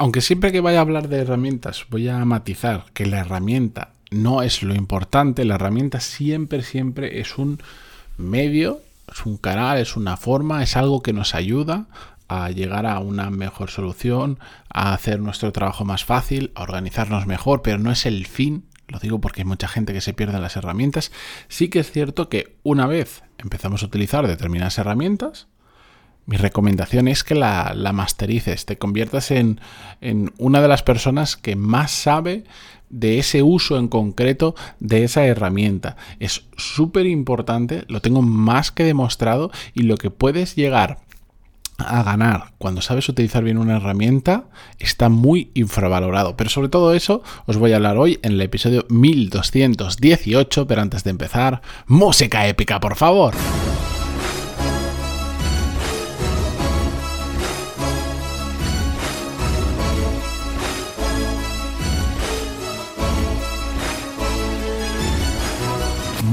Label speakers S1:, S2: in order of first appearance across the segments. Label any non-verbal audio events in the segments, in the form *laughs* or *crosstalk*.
S1: aunque siempre que vaya a hablar de herramientas voy a matizar que la herramienta no es lo importante, la herramienta siempre, siempre es un medio, es un canal, es una forma, es algo que nos ayuda a llegar a una mejor solución, a hacer nuestro trabajo más fácil, a organizarnos mejor, pero no es el fin. Lo digo porque hay mucha gente que se pierde las herramientas. Sí que es cierto que una vez empezamos a utilizar determinadas herramientas, mi recomendación es que la, masterices, te conviertas en, en una de las personas que más sabe de ese uso en concreto de esa herramienta. Es súper importante, lo tengo más que demostrado y lo que puedes llegar a ganar cuando sabes utilizar bien una herramienta está muy infravalorado. Pero sobre todo eso os voy a hablar hoy en el episodio 1218, pero antes de empezar, música épica, por favor.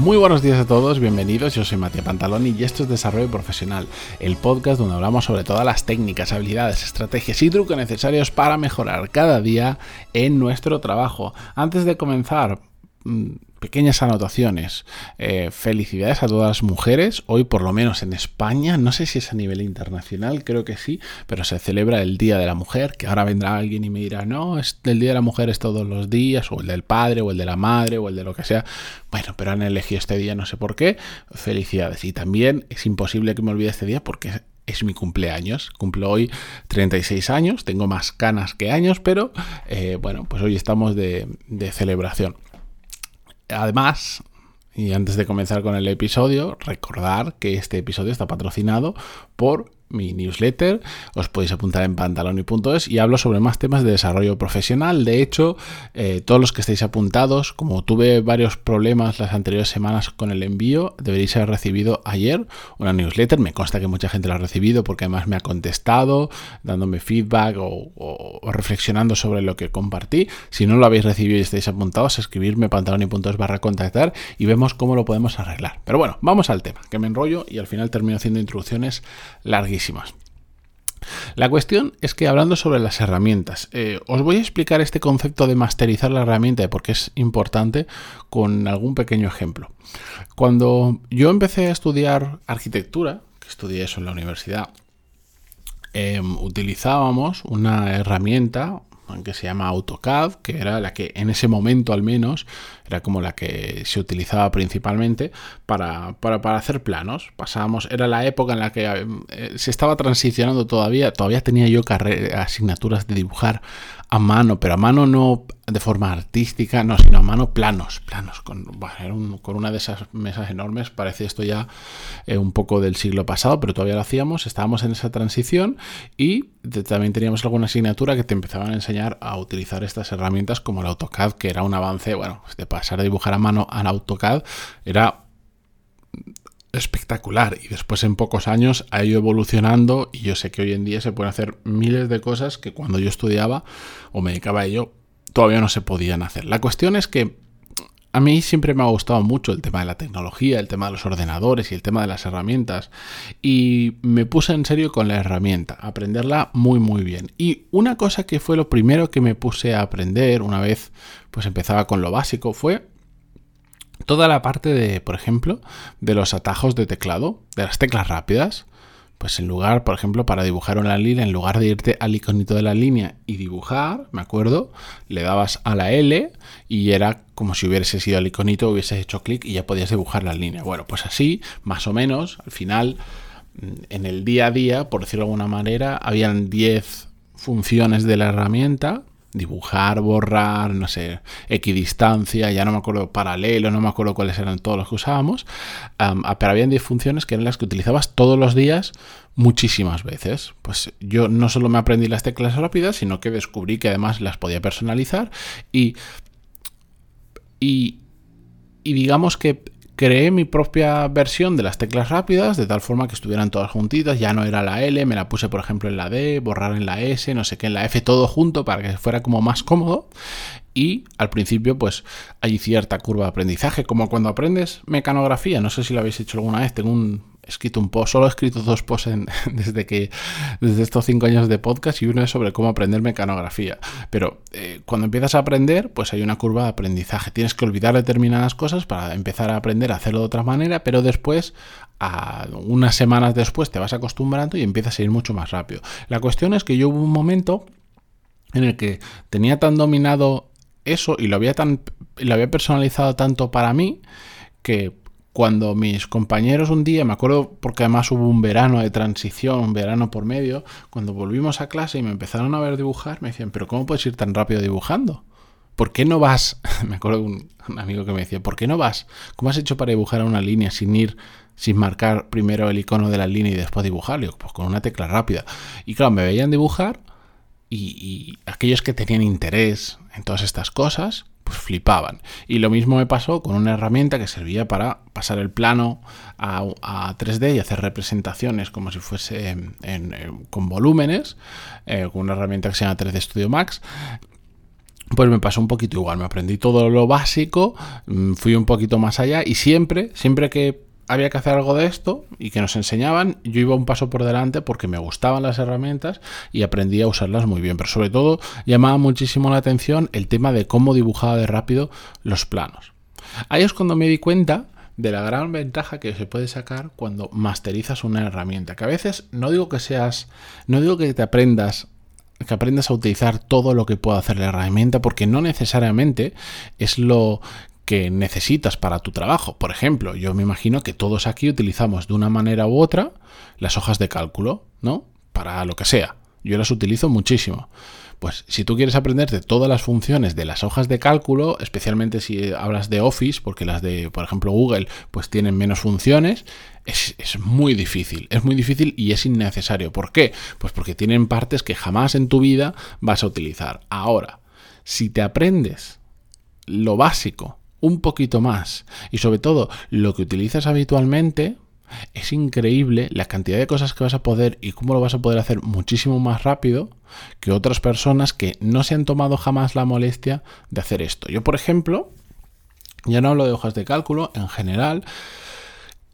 S1: Muy buenos días a todos, bienvenidos. Yo soy Matías Pantaloni y esto es Desarrollo Profesional, el podcast donde hablamos sobre todas las técnicas, habilidades, estrategias y trucos necesarios para mejorar cada día en nuestro trabajo. Antes de comenzar, mm, pequeñas anotaciones. Eh, felicidades a todas las mujeres. Hoy, por lo menos en España, no sé si es a nivel internacional, creo que sí, pero se celebra el Día de la Mujer, que ahora vendrá alguien y me dirá, no, es, el Día de la Mujer es todos los días, o el del padre, o el de la madre, o el de lo que sea. Bueno, pero han elegido este día, no sé por qué. Felicidades. Y también es imposible que me olvide este día porque es mi cumpleaños. Cumplo hoy 36 años, tengo más canas que años, pero eh, bueno, pues hoy estamos de, de celebración. Además, y antes de comenzar con el episodio, recordar que este episodio está patrocinado por mi newsletter, os podéis apuntar en pantaloni.es y hablo sobre más temas de desarrollo profesional. De hecho, eh, todos los que estéis apuntados, como tuve varios problemas las anteriores semanas con el envío, deberéis haber recibido ayer una newsletter. Me consta que mucha gente la ha recibido porque además me ha contestado, dándome feedback o, reflexionando sobre lo que compartí. Si no lo habéis recibido y estáis apuntados, escribirme pantaloni.es barra contactar y vemos cómo lo podemos arreglar. Pero bueno, vamos al tema, que me enrollo y al final termino haciendo introducciones larguísimas la cuestión es que hablando sobre las herramientas, eh, os voy a explicar este concepto de masterizar la herramienta y por qué es importante con algún pequeño ejemplo. Cuando yo empecé a estudiar arquitectura, que estudié eso en la universidad, em, utilizábamos una herramienta que se llama AutoCAD, que era la que en ese momento al menos era como la que se utilizaba principalmente para, para, hacer planos. Pasábamos, era la época en la que eh, se estaba transicionando todavía, todavía tenía yo asignaturas de dibujar a mano, pero a mano no de forma artística, no, sino a mano planos, planos, con, con una de esas mesas enormes, parece esto ya eh, un poco del siglo pasado, pero todavía lo hacíamos, estábamos en esa transición y también teníamos alguna asignatura que te empezaban a enseñar a utilizar estas herramientas como el AutoCAD, que era un avance, bueno, de pasar a dibujar a mano al AutoCAD, era y después en pocos años ha ido evolucionando y yo sé que hoy en día se pueden hacer miles de cosas que cuando yo estudiaba o me dedicaba a ello todavía no se podían hacer. La cuestión es que a mí siempre me ha gustado mucho el tema de la tecnología, el tema de los ordenadores y el tema de las herramientas y me puse en serio con la herramienta, aprenderla muy muy bien. Y una cosa que fue lo primero que me puse a aprender una vez pues empezaba con lo básico fue toda la parte de, por ejemplo, de los atajos de teclado, de las teclas rápidas, pues en lugar, por ejemplo, para dibujar una línea, en lugar de irte al iconito de la línea y dibujar, me acuerdo, le dabas a la L y era como si hubiese sido al iconito, hubieses hecho clic y ya podías dibujar la línea. Bueno, pues así, más o menos, al final, mm, en el día a día, por decirlo de alguna manera, habían 10 funciones de la herramienta dibujar, borrar, no sé, equidistancia, ya no me acuerdo, paralelo, no me acuerdo cuáles eran todos los que usábamos, ah, pero habían 10 funciones que eran las que utilizabas todos los días muchísimas veces. Pues yo no solo me aprendí las teclas rápidas, sino que descubrí que además las podía personalizar y, y, y digamos que creé mi propia versión de las teclas rápidas de tal forma que estuvieran todas juntitas, ya no era la L, me la puse por ejemplo en la D, borrar en la S, no sé qué, en la F, todo junto para que fuera como más cómodo. Y al principio pues hay cierta curva de aprendizaje, como cuando aprendes mecanografía, no sé si lo habéis hecho alguna vez, tengo un he escrito un post, solo he escrito dos posts *laughs* desde que desde estos cinco años de podcast y uno es sobre cómo aprender mecanografía. Pero eh, cuando empiezas a aprender, pues hay una curva de aprendizaje. Tienes que olvidar determinadas cosas para empezar a aprender a hacerlo de otra manera, pero después, a unas semanas después, te vas acostumbrando y empiezas a ir mucho más rápido. La cuestión es que yo hubo un momento en el que tenía tan dominado eso y lo había tan lo había personalizado tanto para mí que cuando mis compañeros un día, me acuerdo porque además hubo un verano de transición, un verano por medio, cuando volvimos a clase y me empezaron a ver dibujar, me decían, pero ¿cómo puedes ir tan rápido dibujando? ¿Por qué no vas? *laughs* Me acuerdo de un, amigo que me decía, ¿por qué no vas? ¿Cómo has hecho para dibujar una línea sin ir, sin marcar primero el icono de la línea y después dibujarlo? Pues con una tecla rápida. Y claro, me veían dibujar y, aquellos que tenían interés en todas estas cosas, pues flipaban. Y lo mismo me pasó con una herramienta que servía para pasar el plano a, 3D y hacer representaciones como si fuese con volúmenes, eh, con una herramienta que se llama 3D Studio Max. Pues me pasó un poquito igual, me aprendí todo lo básico, mm, fui un poquito más allá y siempre, siempre que había que hacer algo de esto y que nos enseñaban, yo iba un paso por delante porque me gustaban las herramientas y aprendí a usarlas muy bien. Pero sobre todo llamaba muchísimo la atención el tema de cómo dibujaba de rápido los planos. Ahí es cuando me di cuenta de la gran ventaja que se puede sacar cuando masterizas una herramienta. Que a veces no digo que seas, no digo que te aprendas que aprendas a utilizar todo lo que pueda hacer la herramienta, porque no necesariamente es lo que necesitas para tu trabajo. Por ejemplo, yo me imagino que todos aquí utilizamos de una manera u otra las hojas de cálculo, ¿no? Para lo que sea. Yo las utilizo muchísimo. Pues si tú quieres aprender de todas las funciones de las hojas de cálculo, especialmente si hablas de Office, porque las de, por ejemplo, Google, pues tienen menos funciones, es, es, muy difícil. Es muy difícil y es innecesario. ¿Por qué? Pues porque tienen partes que jamás en tu vida vas a utilizar. Ahora, si te aprendes lo básico un poquito más y sobre todo lo que utilizas habitualmente, es increíble la cantidad de cosas que vas a poder y cómo lo vas a poder hacer muchísimo más rápido que otras personas que no se han tomado jamás la molestia de hacer esto. Yo, por ejemplo, ya no hablo de hojas de cálculo, en general,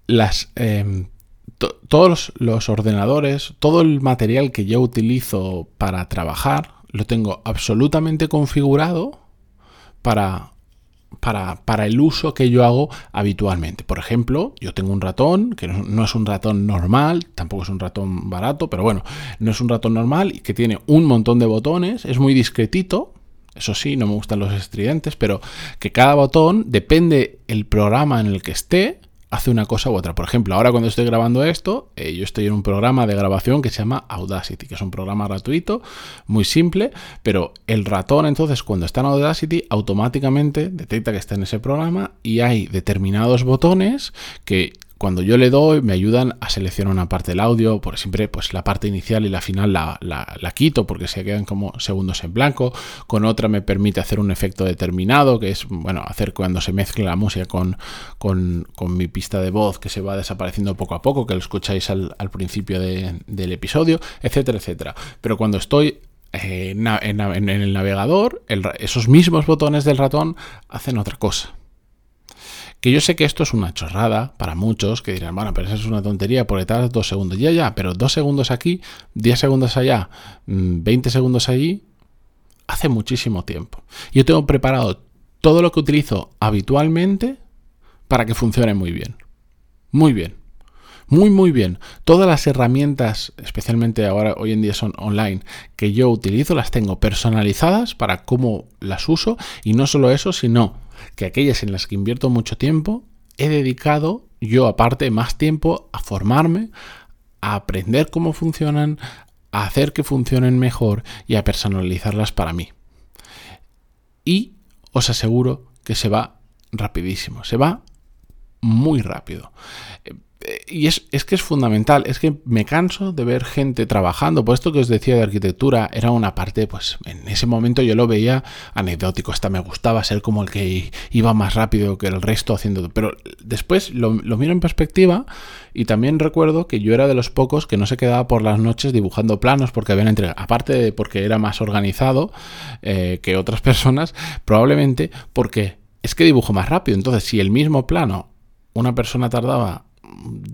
S1: las... Em, todos los ordenadores, todo el material que yo utilizo para trabajar, lo tengo absolutamente configurado para para, el uso que yo hago habitualmente. Por ejemplo, yo tengo un ratón, que no, es un ratón normal, tampoco es un ratón barato, pero bueno, no es un ratón normal y que tiene un montón de botones, es muy discretito. Eso sí, no me gustan los estridentes, pero que cada botón, depende el programa en el que esté, hace una cosa u otra. Por ejemplo, ahora cuando estoy grabando esto, eh, yo estoy en un programa de grabación que se llama Audacity, que es un programa gratuito, muy simple, pero el ratón entonces cuando está en Audacity automáticamente detecta que está en ese programa y hay determinados botones que cuando yo le doy me ayudan a seleccionar una parte del audio, por siempre pues la parte inicial y la final la, la, quito porque se quedan como segundos en blanco, con otra me permite hacer un efecto determinado, que es bueno, hacer cuando se mezcle la música con, con, mi pista de voz que se va desapareciendo poco a poco, que lo escucháis al, principio del episodio, etcétera, etcétera. Pero cuando estoy eh, en, el navegador, esos mismos botones del ratón hacen otra cosa. Que yo sé que esto es una chorrada para muchos que dirán, bueno, pero eso es una tontería por detrás dos segundos. Ya, ya, pero dos segundos aquí, diez segundos allá, 20 mm, segundos allí, hace muchísimo tiempo. Yo tengo preparado todo lo que utilizo habitualmente para que funcione muy bien. Muy bien. Muy, muy bien. Todas las herramientas, especialmente ahora hoy en día son online, que yo utilizo, las tengo personalizadas para cómo las uso. Y no solo eso, sino que aquellas en las que invierto mucho tiempo, he dedicado yo aparte más tiempo a formarme, a aprender cómo funcionan, a hacer que funcionen mejor y a personalizarlas para mí. Y os aseguro que se va rapidísimo, se va muy rápido y es, que es fundamental, es que me canso de ver gente trabajando, por esto que os decía de arquitectura, era una parte, pues en ese momento yo lo veía anecdótico, hasta me gustaba ser como el que iba más rápido que el resto haciendo, pero después lo, miro en perspectiva y también recuerdo que yo era de los pocos que no se quedaba por las noches dibujando planos porque habían entregado, aparte de porque era más organizado eh, que otras *laughs* personas, probablemente porque es que dibujo más rápido, entonces si el mismo plano una persona tardaba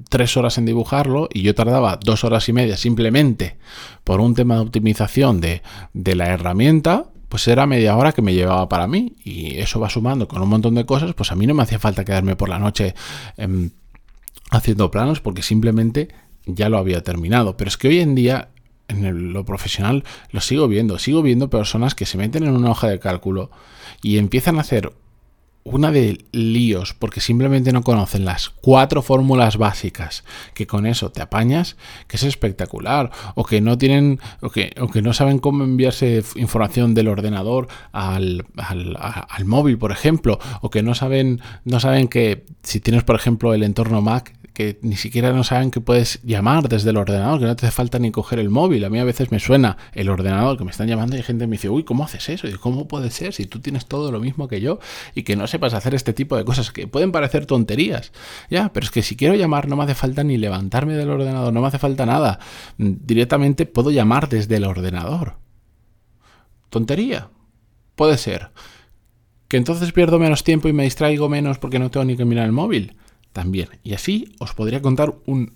S1: tres horas en dibujarlo y yo tardaba dos horas y media simplemente por un tema de optimización de, de la herramienta, pues era media hora que me llevaba para mí y eso va sumando con un montón de cosas, pues a mí no me hacía falta quedarme por la noche em, haciendo planos porque simplemente ya lo había terminado. Pero es que hoy en día en lo profesional lo sigo viendo, sigo viendo personas que se meten en una hoja de cálculo y empiezan a hacer una de líos porque simplemente no conocen las cuatro fórmulas básicas que con eso te apañas, que es espectacular, o que no tienen, o que, o que no saben cómo enviarse información del ordenador al, al, al, móvil, por ejemplo, o que no saben, no saben que si tienes, por ejemplo, el entorno Mac, que ni siquiera no saben que puedes llamar desde el ordenador, que no te hace falta ni coger el móvil. A mí a veces me suena el ordenador que me están llamando y gente me dice, uy, ¿cómo haces eso? Y ¿cómo puede ser si tú tienes todo lo mismo que yo y que no sepas hacer este tipo de cosas que pueden parecer tonterías? Ya, pero es que si quiero llamar no me hace falta ni levantarme del ordenador, no me hace falta nada. Directamente puedo llamar desde el ordenador. ¿Tontería? Puede ser. ¿Que entonces pierdo menos tiempo y me distraigo menos porque no tengo ni que mirar el móvil? También. Y así os podría contar un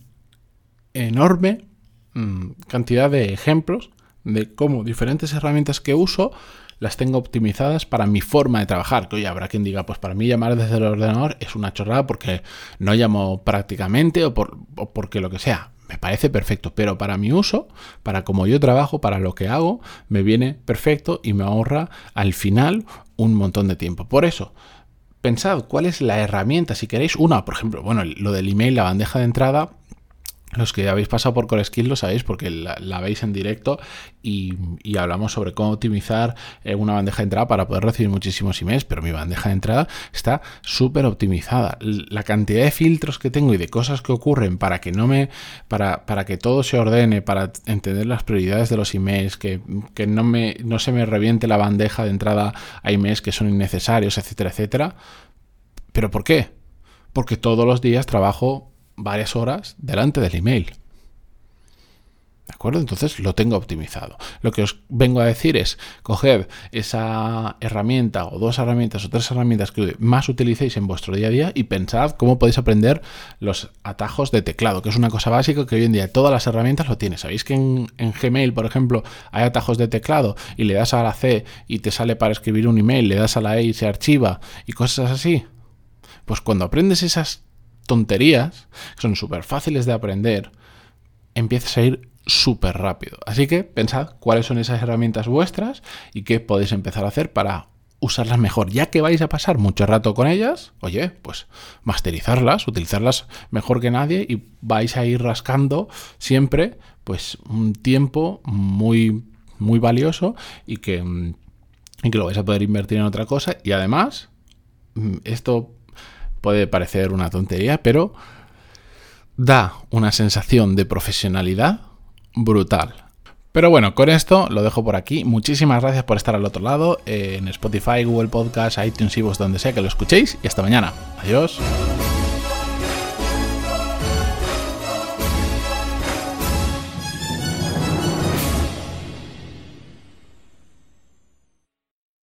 S1: enorme mm, cantidad de ejemplos de cómo diferentes herramientas que uso las tengo optimizadas para mi forma de trabajar. Que hoy habrá quien diga, pues para mí llamar desde el ordenador es una chorrada porque no llamo prácticamente o, por, o porque lo que sea. Me parece perfecto, pero para mi uso, para como yo trabajo, para lo que hago, me viene perfecto y me ahorra al final un montón de tiempo. Por eso, pensad cuál es la herramienta, si queréis, una, por ejemplo, bueno, lo del email, la bandeja de entrada, los que habéis pasado por Core Skills lo sabéis porque la, veis en directo y, hablamos sobre cómo optimizar eh, una bandeja de entrada para poder recibir muchísimos emails, pero mi bandeja de entrada está súper optimizada. La cantidad de filtros que tengo y de cosas que ocurren para que no me. para, para que todo se ordene, para entender las prioridades de los emails, que, que no, me, no se me reviente la bandeja de entrada a emails que son innecesarios, etcétera, etcétera. ¿Pero por qué? Porque todos los días trabajo varias horas delante del email. ¿De acuerdo? Entonces lo tengo optimizado. Lo que os vengo a decir es, coger esa herramienta o dos herramientas o tres herramientas que más utilicéis en vuestro día a día y pensad cómo podéis aprender los atajos de teclado, que es una cosa básica que hoy en día todas las herramientas lo tienen. ¿Sabéis que en, en Gmail, por ejemplo, hay atajos de teclado y le das a la C y te sale para escribir un email, le das a la E y se archiva y cosas así? Pues cuando aprendes esas tonterías, que son súper fáciles de aprender, empiezas a ir súper rápido. Así que pensad cuáles son esas herramientas vuestras y qué podéis empezar a hacer para usarlas mejor. Ya que vais a pasar mucho rato con ellas, oye, pues masterizarlas, utilizarlas mejor que nadie y vais a ir rascando siempre pues un tiempo muy muy valioso y que, y que lo vais a poder invertir en otra cosa y además mm, esto puede parecer una tontería, pero da una sensación de profesionalidad brutal. Pero bueno, con esto lo dejo por aquí. Muchísimas gracias por estar al otro lado, en Spotify, Google Podcast, iTunes vos donde sea que lo escuchéis. Y hasta mañana. Adiós.